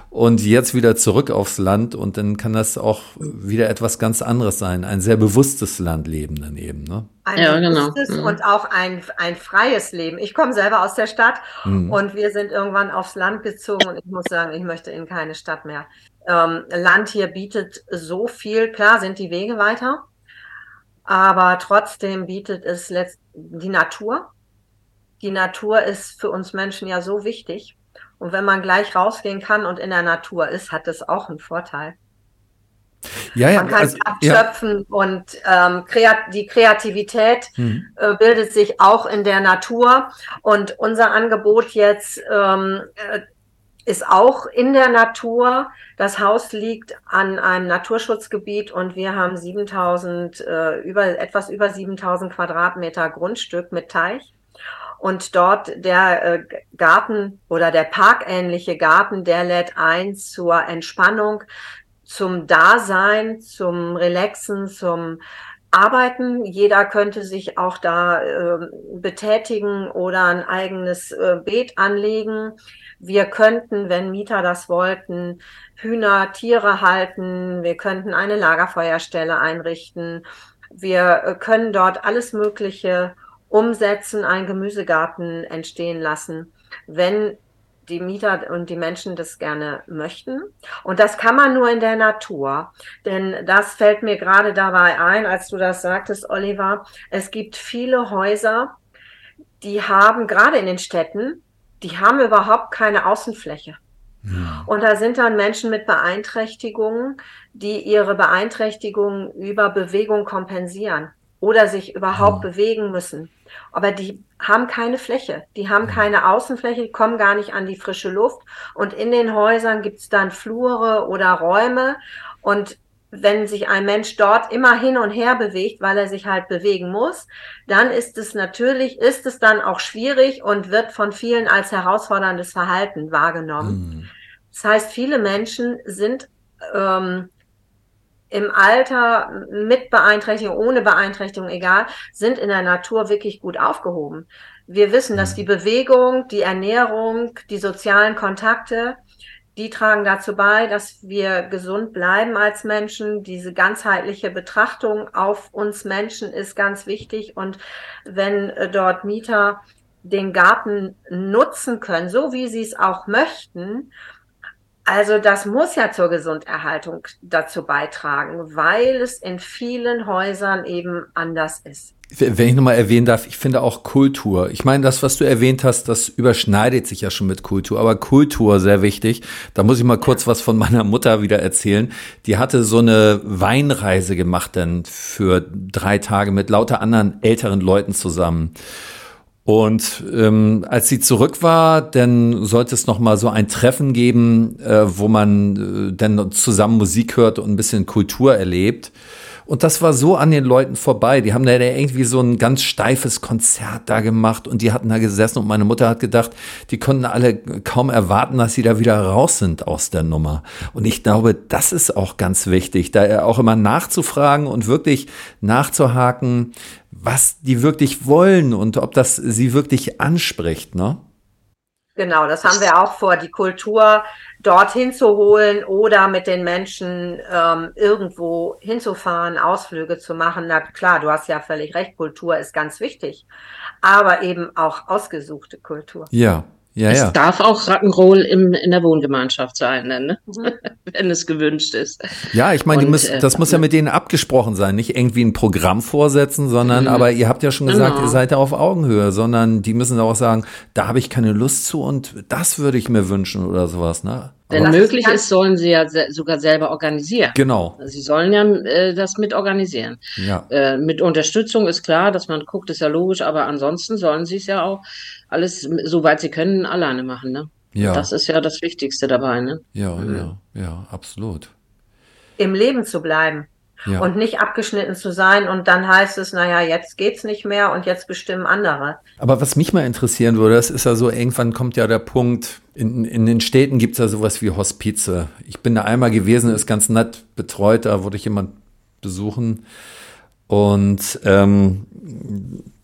und jetzt wieder zurück aufs Land und dann kann das auch wieder etwas ganz anderes sein, ein sehr bewusstes Landleben daneben. Ne? Ein ja, genau. bewusstes mhm. und auch ein, ein freies Leben. Ich komme selber aus der Stadt mhm. und wir sind irgendwann aufs Land gezogen und ich muss sagen, ich möchte in keine Stadt mehr. Ähm, Land hier bietet so viel, klar sind die Wege weiter, aber trotzdem bietet es die Natur. Die Natur ist für uns Menschen ja so wichtig. Und wenn man gleich rausgehen kann und in der Natur ist, hat es auch einen Vorteil. Ja, ja, man kann also, abschöpfen ja. und ähm, kreat die Kreativität mhm. äh, bildet sich auch in der Natur. Und unser Angebot jetzt ähm, äh, ist auch in der Natur. Das Haus liegt an einem Naturschutzgebiet und wir haben 7000, äh, über, etwas über 7000 Quadratmeter Grundstück mit Teich. Und dort der äh, Garten oder der parkähnliche Garten, der lädt ein zur Entspannung, zum Dasein, zum Relaxen, zum Arbeiten. Jeder könnte sich auch da äh, betätigen oder ein eigenes äh, Beet anlegen. Wir könnten, wenn Mieter das wollten, Hühner, Tiere halten. Wir könnten eine Lagerfeuerstelle einrichten. Wir äh, können dort alles Mögliche umsetzen, einen Gemüsegarten entstehen lassen, wenn die Mieter und die Menschen das gerne möchten. Und das kann man nur in der Natur. Denn das fällt mir gerade dabei ein, als du das sagtest, Oliver. Es gibt viele Häuser, die haben gerade in den Städten die haben überhaupt keine Außenfläche. Ja. Und da sind dann Menschen mit Beeinträchtigungen, die ihre Beeinträchtigungen über Bewegung kompensieren oder sich überhaupt ja. bewegen müssen. Aber die haben keine Fläche, die haben ja. keine Außenfläche, die kommen gar nicht an die frische Luft. Und in den Häusern gibt es dann Flure oder Räume. Und wenn sich ein Mensch dort immer hin und her bewegt, weil er sich halt bewegen muss, dann ist es natürlich, ist es dann auch schwierig und wird von vielen als herausforderndes Verhalten wahrgenommen. Mhm. Das heißt, viele Menschen sind ähm, im Alter mit Beeinträchtigung, ohne Beeinträchtigung, egal, sind in der Natur wirklich gut aufgehoben. Wir wissen, dass mhm. die Bewegung, die Ernährung, die sozialen Kontakte, die tragen dazu bei, dass wir gesund bleiben als Menschen. Diese ganzheitliche Betrachtung auf uns Menschen ist ganz wichtig. Und wenn äh, dort Mieter den Garten nutzen können, so wie sie es auch möchten, Also das muss ja zur Gesunderhaltung dazu beitragen, weil es in vielen Häusern eben anders ist. Wenn ich nochmal erwähnen darf, ich finde auch Kultur. Ich meine, das, was du erwähnt hast, das überschneidet sich ja schon mit Kultur, aber Kultur sehr wichtig. Da muss ich mal kurz was von meiner Mutter wieder erzählen. Die hatte so eine Weinreise gemacht dann für drei Tage mit lauter anderen älteren Leuten zusammen. Und ähm, als sie zurück war, dann sollte es noch mal so ein Treffen geben, äh, wo man äh, dann zusammen Musik hört und ein bisschen Kultur erlebt. Und das war so an den Leuten vorbei. Die haben da irgendwie so ein ganz steifes Konzert da gemacht und die hatten da gesessen und meine Mutter hat gedacht, die konnten alle kaum erwarten, dass sie da wieder raus sind aus der Nummer. Und ich glaube, das ist auch ganz wichtig, da auch immer nachzufragen und wirklich nachzuhaken, was die wirklich wollen und ob das sie wirklich anspricht, ne? Genau, das haben wir auch vor, die Kultur dorthin zu holen oder mit den Menschen ähm, irgendwo hinzufahren, Ausflüge zu machen. Na klar, du hast ja völlig recht, Kultur ist ganz wichtig, aber eben auch ausgesuchte Kultur. Ja, ja, es ja. darf auch Rock'n'Roll im, in der Wohngemeinschaft sein, ne? Mhm. [LAUGHS] wenn es gewünscht ist. Ja, ich meine, äh, das muss ja mit denen abgesprochen sein, nicht irgendwie ein Programm vorsetzen, sondern, mhm. aber ihr habt ja schon gesagt, genau. ihr seid ja auf Augenhöhe, sondern die müssen auch sagen, da habe ich keine Lust zu und das würde ich mir wünschen oder sowas, ne? Wenn Aber möglich ist, sollen sie ja se sogar selber organisieren. Genau. Sie sollen ja äh, das mit organisieren. Ja. Äh, mit Unterstützung ist klar, dass man guckt, ist ja logisch, aber ansonsten sollen sie es ja auch alles, soweit sie können, alleine machen. Ne? Ja. Das ist ja das Wichtigste dabei. Ne? Ja, mhm. ja, ja, absolut. Im Leben zu bleiben. Ja. und nicht abgeschnitten zu sein und dann heißt es, naja, jetzt geht's nicht mehr und jetzt bestimmen andere. Aber was mich mal interessieren würde, das ist ja so, irgendwann kommt ja der Punkt, in, in den Städten gibt's ja sowas wie Hospize. Ich bin da einmal gewesen, ist ganz nett betreut, da wurde ich jemand besuchen. Und ähm,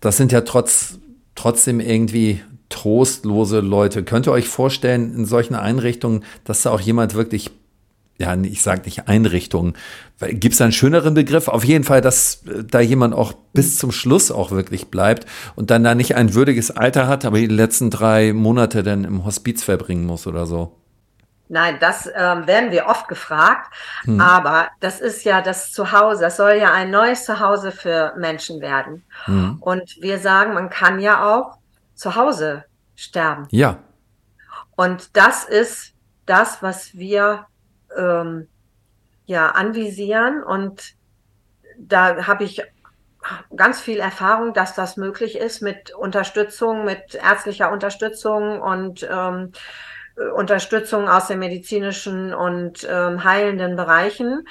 das sind ja trotz, trotzdem irgendwie trostlose Leute. Könnt ihr euch vorstellen, in solchen Einrichtungen, dass da auch jemand wirklich ja, ich sage nicht Einrichtung. Gibt es einen schöneren Begriff? Auf jeden Fall, dass äh, da jemand auch bis zum Schluss auch wirklich bleibt und dann da nicht ein würdiges Alter hat, aber die letzten drei Monate dann im Hospiz verbringen muss oder so. Nein, das ähm, werden wir oft gefragt, hm. aber das ist ja das Zuhause, das soll ja ein neues Zuhause für Menschen werden. Hm. Und wir sagen, man kann ja auch zu Hause sterben. Ja. Und das ist das, was wir ähm, ja, anvisieren. Und da habe ich ganz viel Erfahrung, dass das möglich ist mit Unterstützung, mit ärztlicher Unterstützung und ähm, Unterstützung aus den medizinischen und ähm, heilenden Bereichen,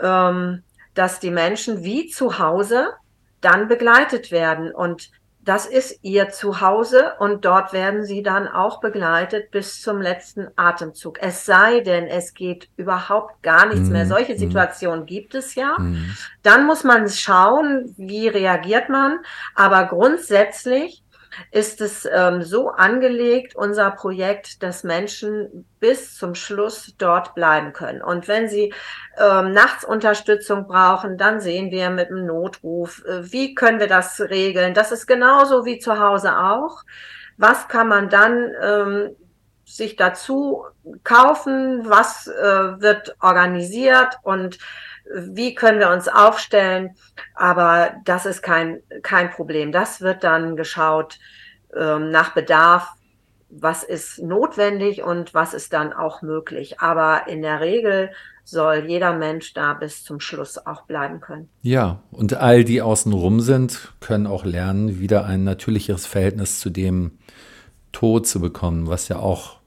ähm, dass die Menschen wie zu Hause dann begleitet werden. Und das ist ihr Zuhause und dort werden sie dann auch begleitet bis zum letzten Atemzug. Es sei denn, es geht überhaupt gar nichts mm, mehr. Mhm. Solche mhm. Situationen mm. gibt es ja. Mm. Dann muss man schauen, wie reagiert man. Aber grundsätzlich ist es ähm, so angelegt, unser Projekt, dass Menschen bis zum Schluss dort bleiben können. Und wenn sie ähm, nachts Unterstützung brauchen, dann sehen wir mit einem Notruf, äh, wie können wir das regeln. Das ist genauso wie zu Hause auch. Was kann man dann ähm, sich dazu kaufen? Was äh, wird organisiert und wie können wir uns aufstellen? Aber das ist kein, kein Problem. Das wird dann geschaut ähm, nach Bedarf, was ist notwendig und was ist dann auch möglich. Aber in der Regel soll jeder Mensch da bis zum Schluss auch bleiben können. Ja, und all die außenrum sind, können auch lernen, wieder ein natürliches Verhältnis zu dem Tod zu bekommen, was ja auch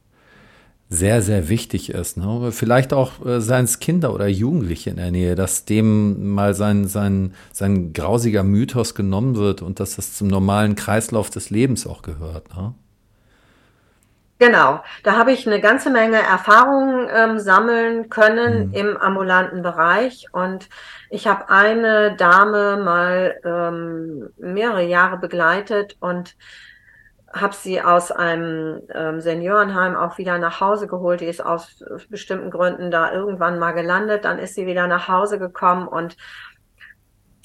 sehr, sehr wichtig ist. Ne? Vielleicht auch äh, seien es Kinder oder Jugendliche in der Nähe, dass dem mal sein, sein, sein grausiger Mythos genommen wird und dass das zum normalen Kreislauf des Lebens auch gehört. Ne? Genau, da habe ich eine ganze Menge Erfahrungen ähm, sammeln können mhm. im ambulanten Bereich und ich habe eine Dame mal ähm, mehrere Jahre begleitet und habe sie aus einem ähm, Seniorenheim auch wieder nach Hause geholt. Die ist aus bestimmten Gründen da irgendwann mal gelandet. Dann ist sie wieder nach Hause gekommen und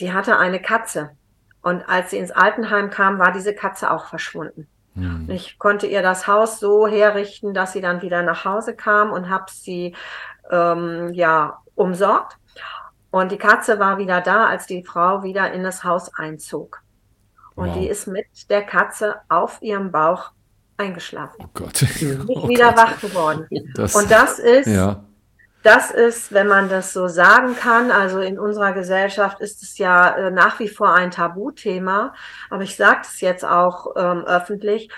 die hatte eine Katze. Und als sie ins Altenheim kam, war diese Katze auch verschwunden. Hm. Ich konnte ihr das Haus so herrichten, dass sie dann wieder nach Hause kam und habe sie ähm, ja umsorgt. Und die Katze war wieder da, als die Frau wieder in das Haus einzog. Und wow. die ist mit der Katze auf ihrem Bauch eingeschlafen. Oh Gott. [LAUGHS] Nicht oh wieder Gott. wach geworden. Das, und das ist, ja. das ist, wenn man das so sagen kann, also in unserer Gesellschaft ist es ja äh, nach wie vor ein Tabuthema, aber ich sage es jetzt auch ähm, öffentlich,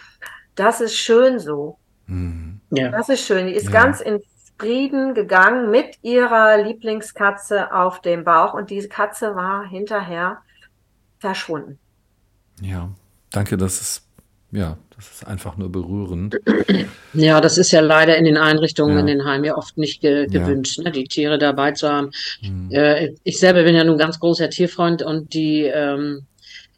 das ist schön so. Mhm. Ja. Das ist schön. Die ist ja. ganz in Frieden gegangen mit ihrer Lieblingskatze auf dem Bauch und diese Katze war hinterher verschwunden. Ja, danke, das ist ja, das ist einfach nur berührend. Ja, das ist ja leider in den Einrichtungen, ja. in den Heimen ja oft nicht ge gewünscht, ja. ne, die Tiere dabei zu haben. Mhm. Äh, ich selber bin ja nun ganz großer Tierfreund und die, ähm,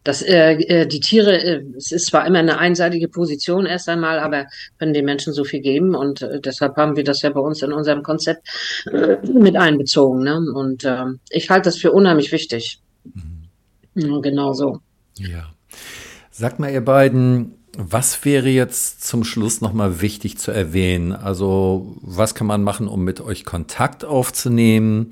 das, äh, äh, die Tiere, äh, es ist zwar immer eine einseitige Position erst einmal, aber können den Menschen so viel geben und äh, deshalb haben wir das ja bei uns in unserem Konzept äh, mit einbezogen. Ne? Und ähm, ich halte das für unheimlich wichtig. Mhm. Genau so. Ja. Sagt mal, ihr beiden, was wäre jetzt zum Schluss nochmal wichtig zu erwähnen? Also, was kann man machen, um mit euch Kontakt aufzunehmen,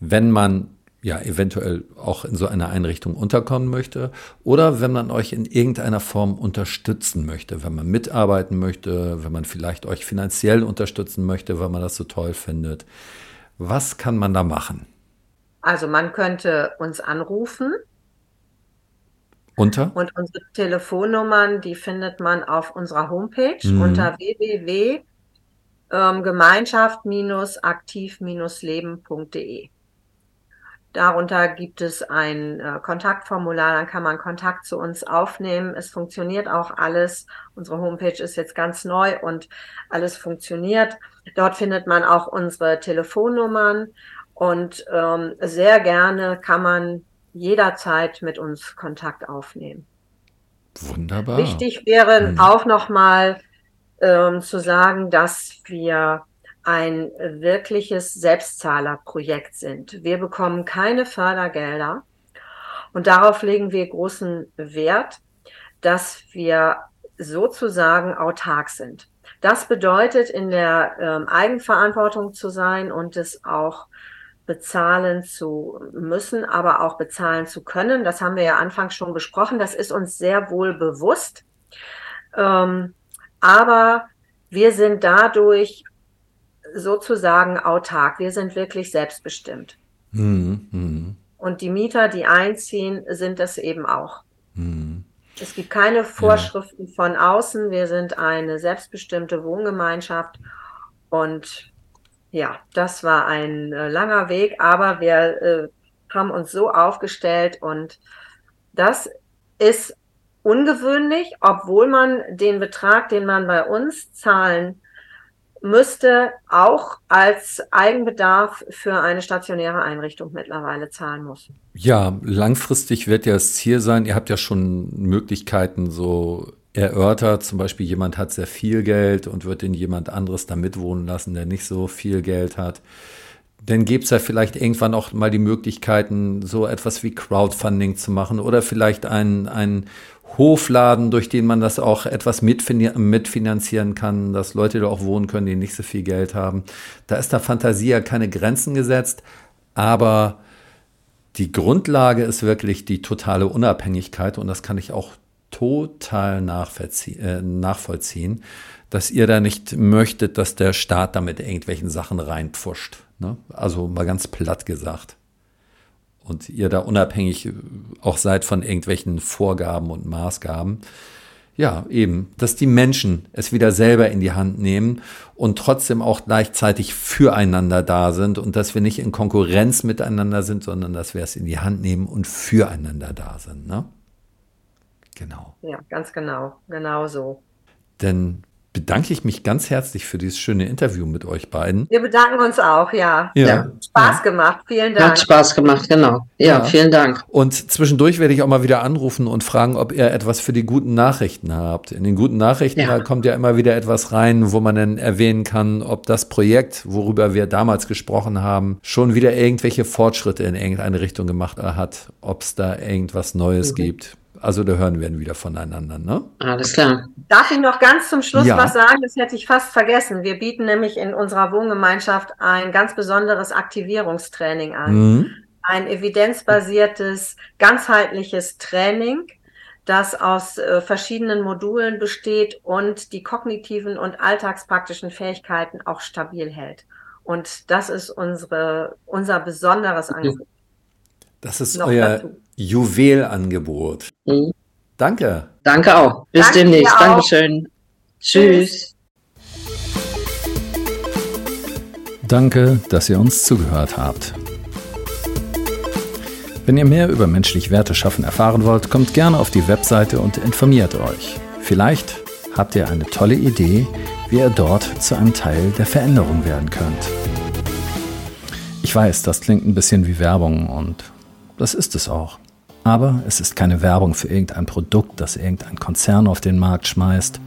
wenn man ja eventuell auch in so einer Einrichtung unterkommen möchte oder wenn man euch in irgendeiner Form unterstützen möchte, wenn man mitarbeiten möchte, wenn man vielleicht euch finanziell unterstützen möchte, weil man das so toll findet. Was kann man da machen? Also man könnte uns anrufen unter? Und unsere Telefonnummern, die findet man auf unserer Homepage mhm. unter www.gemeinschaft-aktiv-leben.de. Darunter gibt es ein äh, Kontaktformular, dann kann man Kontakt zu uns aufnehmen. Es funktioniert auch alles. Unsere Homepage ist jetzt ganz neu und alles funktioniert. Dort findet man auch unsere Telefonnummern und ähm, sehr gerne kann man jederzeit mit uns Kontakt aufnehmen. Wunderbar. Wichtig wäre hm. auch nochmal ähm, zu sagen, dass wir ein wirkliches Selbstzahlerprojekt sind. Wir bekommen keine Fördergelder und darauf legen wir großen Wert, dass wir sozusagen autark sind. Das bedeutet, in der ähm, Eigenverantwortung zu sein und es auch bezahlen zu müssen, aber auch bezahlen zu können. Das haben wir ja anfangs schon besprochen. Das ist uns sehr wohl bewusst. Ähm, aber wir sind dadurch sozusagen autark. Wir sind wirklich selbstbestimmt. Mhm. mhm. Und die Mieter, die einziehen, sind das eben auch. Mhm. Es gibt keine Vorschriften ja. von außen. Wir sind eine selbstbestimmte Wohngemeinschaft und ja, das war ein äh, langer Weg, aber wir äh, haben uns so aufgestellt und das ist ungewöhnlich, obwohl man den Betrag, den man bei uns zahlen müsste, auch als Eigenbedarf für eine stationäre Einrichtung mittlerweile zahlen muss. Ja, langfristig wird ja das Ziel sein, ihr habt ja schon Möglichkeiten, so erörtert. Zum Beispiel jemand hat sehr viel Geld und wird in jemand anderes da mitwohnen lassen, der nicht so viel Geld hat. Dann gibt es ja vielleicht irgendwann auch mal die Möglichkeiten, so etwas wie Crowdfunding zu machen oder vielleicht einen, einen Hofladen, durch den man das auch etwas mitfinanzieren kann, dass Leute da auch wohnen können, die nicht so viel Geld haben. Da ist der Fantasie ja keine Grenzen gesetzt, aber die Grundlage ist wirklich die totale Unabhängigkeit und das kann ich auch total äh, nachvollziehen, dass ihr da nicht möchtet, dass der Staat damit irgendwelchen Sachen reinpfuscht. Ne? Also mal ganz platt gesagt. Und ihr da unabhängig äh, auch seid von irgendwelchen Vorgaben und Maßgaben. Ja, eben, dass die Menschen es wieder selber in die Hand nehmen und trotzdem auch gleichzeitig füreinander da sind und dass wir nicht in Konkurrenz miteinander sind, sondern dass wir es in die Hand nehmen und füreinander da sind. Ne? Genau. Ja, ganz genau. Genau so. Dann bedanke ich mich ganz herzlich für dieses schöne Interview mit euch beiden. Wir bedanken uns auch, ja. Ja. ja. Spaß ja. gemacht, vielen Dank. Hat Spaß gemacht, genau. Ja, ja, vielen Dank. Und zwischendurch werde ich auch mal wieder anrufen und fragen, ob ihr etwas für die guten Nachrichten habt. In den guten Nachrichten da kommt ja immer wieder etwas rein, wo man dann erwähnen kann, ob das Projekt, worüber wir damals gesprochen haben, schon wieder irgendwelche Fortschritte in irgendeine Richtung gemacht hat, ob es da irgendwas Neues mhm. gibt Also da hören wir wieder voneinander, ne? Alles klar. Darf ich noch ganz zum Schluss ja. was sagen? Das hätte ich fast vergessen. Wir bieten nämlich in unserer Wohngemeinschaft ein ganz besonderes Aktivierungstraining an. Mhm. Ein evidenzbasiertes, ganzheitliches Training, das aus äh, verschiedenen Modulen besteht und die kognitiven und alltagspraktischen Fähigkeiten auch stabil hält. Und das ist unsere, unser besonderes Angebot. Das ist Noch euer dazu. Juwelangebot. Mhm. Danke. Danke auch. Bis Danke demnächst. Dankeschön. Tschüss. Danke, dass ihr uns zugehört habt. Wenn ihr mehr über menschlich Werte schaffen erfahren wollt, kommt gerne auf die Webseite und informiert euch. Vielleicht habt ihr eine tolle Idee, wie ihr dort zu einem Teil der Veränderung werden könnt. Ich weiß, das klingt ein bisschen wie Werbung und das ist es auch. Aber es ist keine Werbung für irgendein Produkt, das irgendein Konzern auf den Markt schmeißt.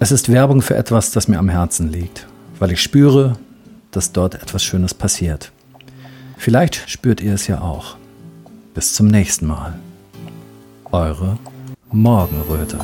Es ist Werbung für etwas, das mir am Herzen liegt, weil ich spüre, dass dort etwas Schönes passiert. Vielleicht spürt ihr es ja auch. Bis zum nächsten Mal. Eure Morgenröte.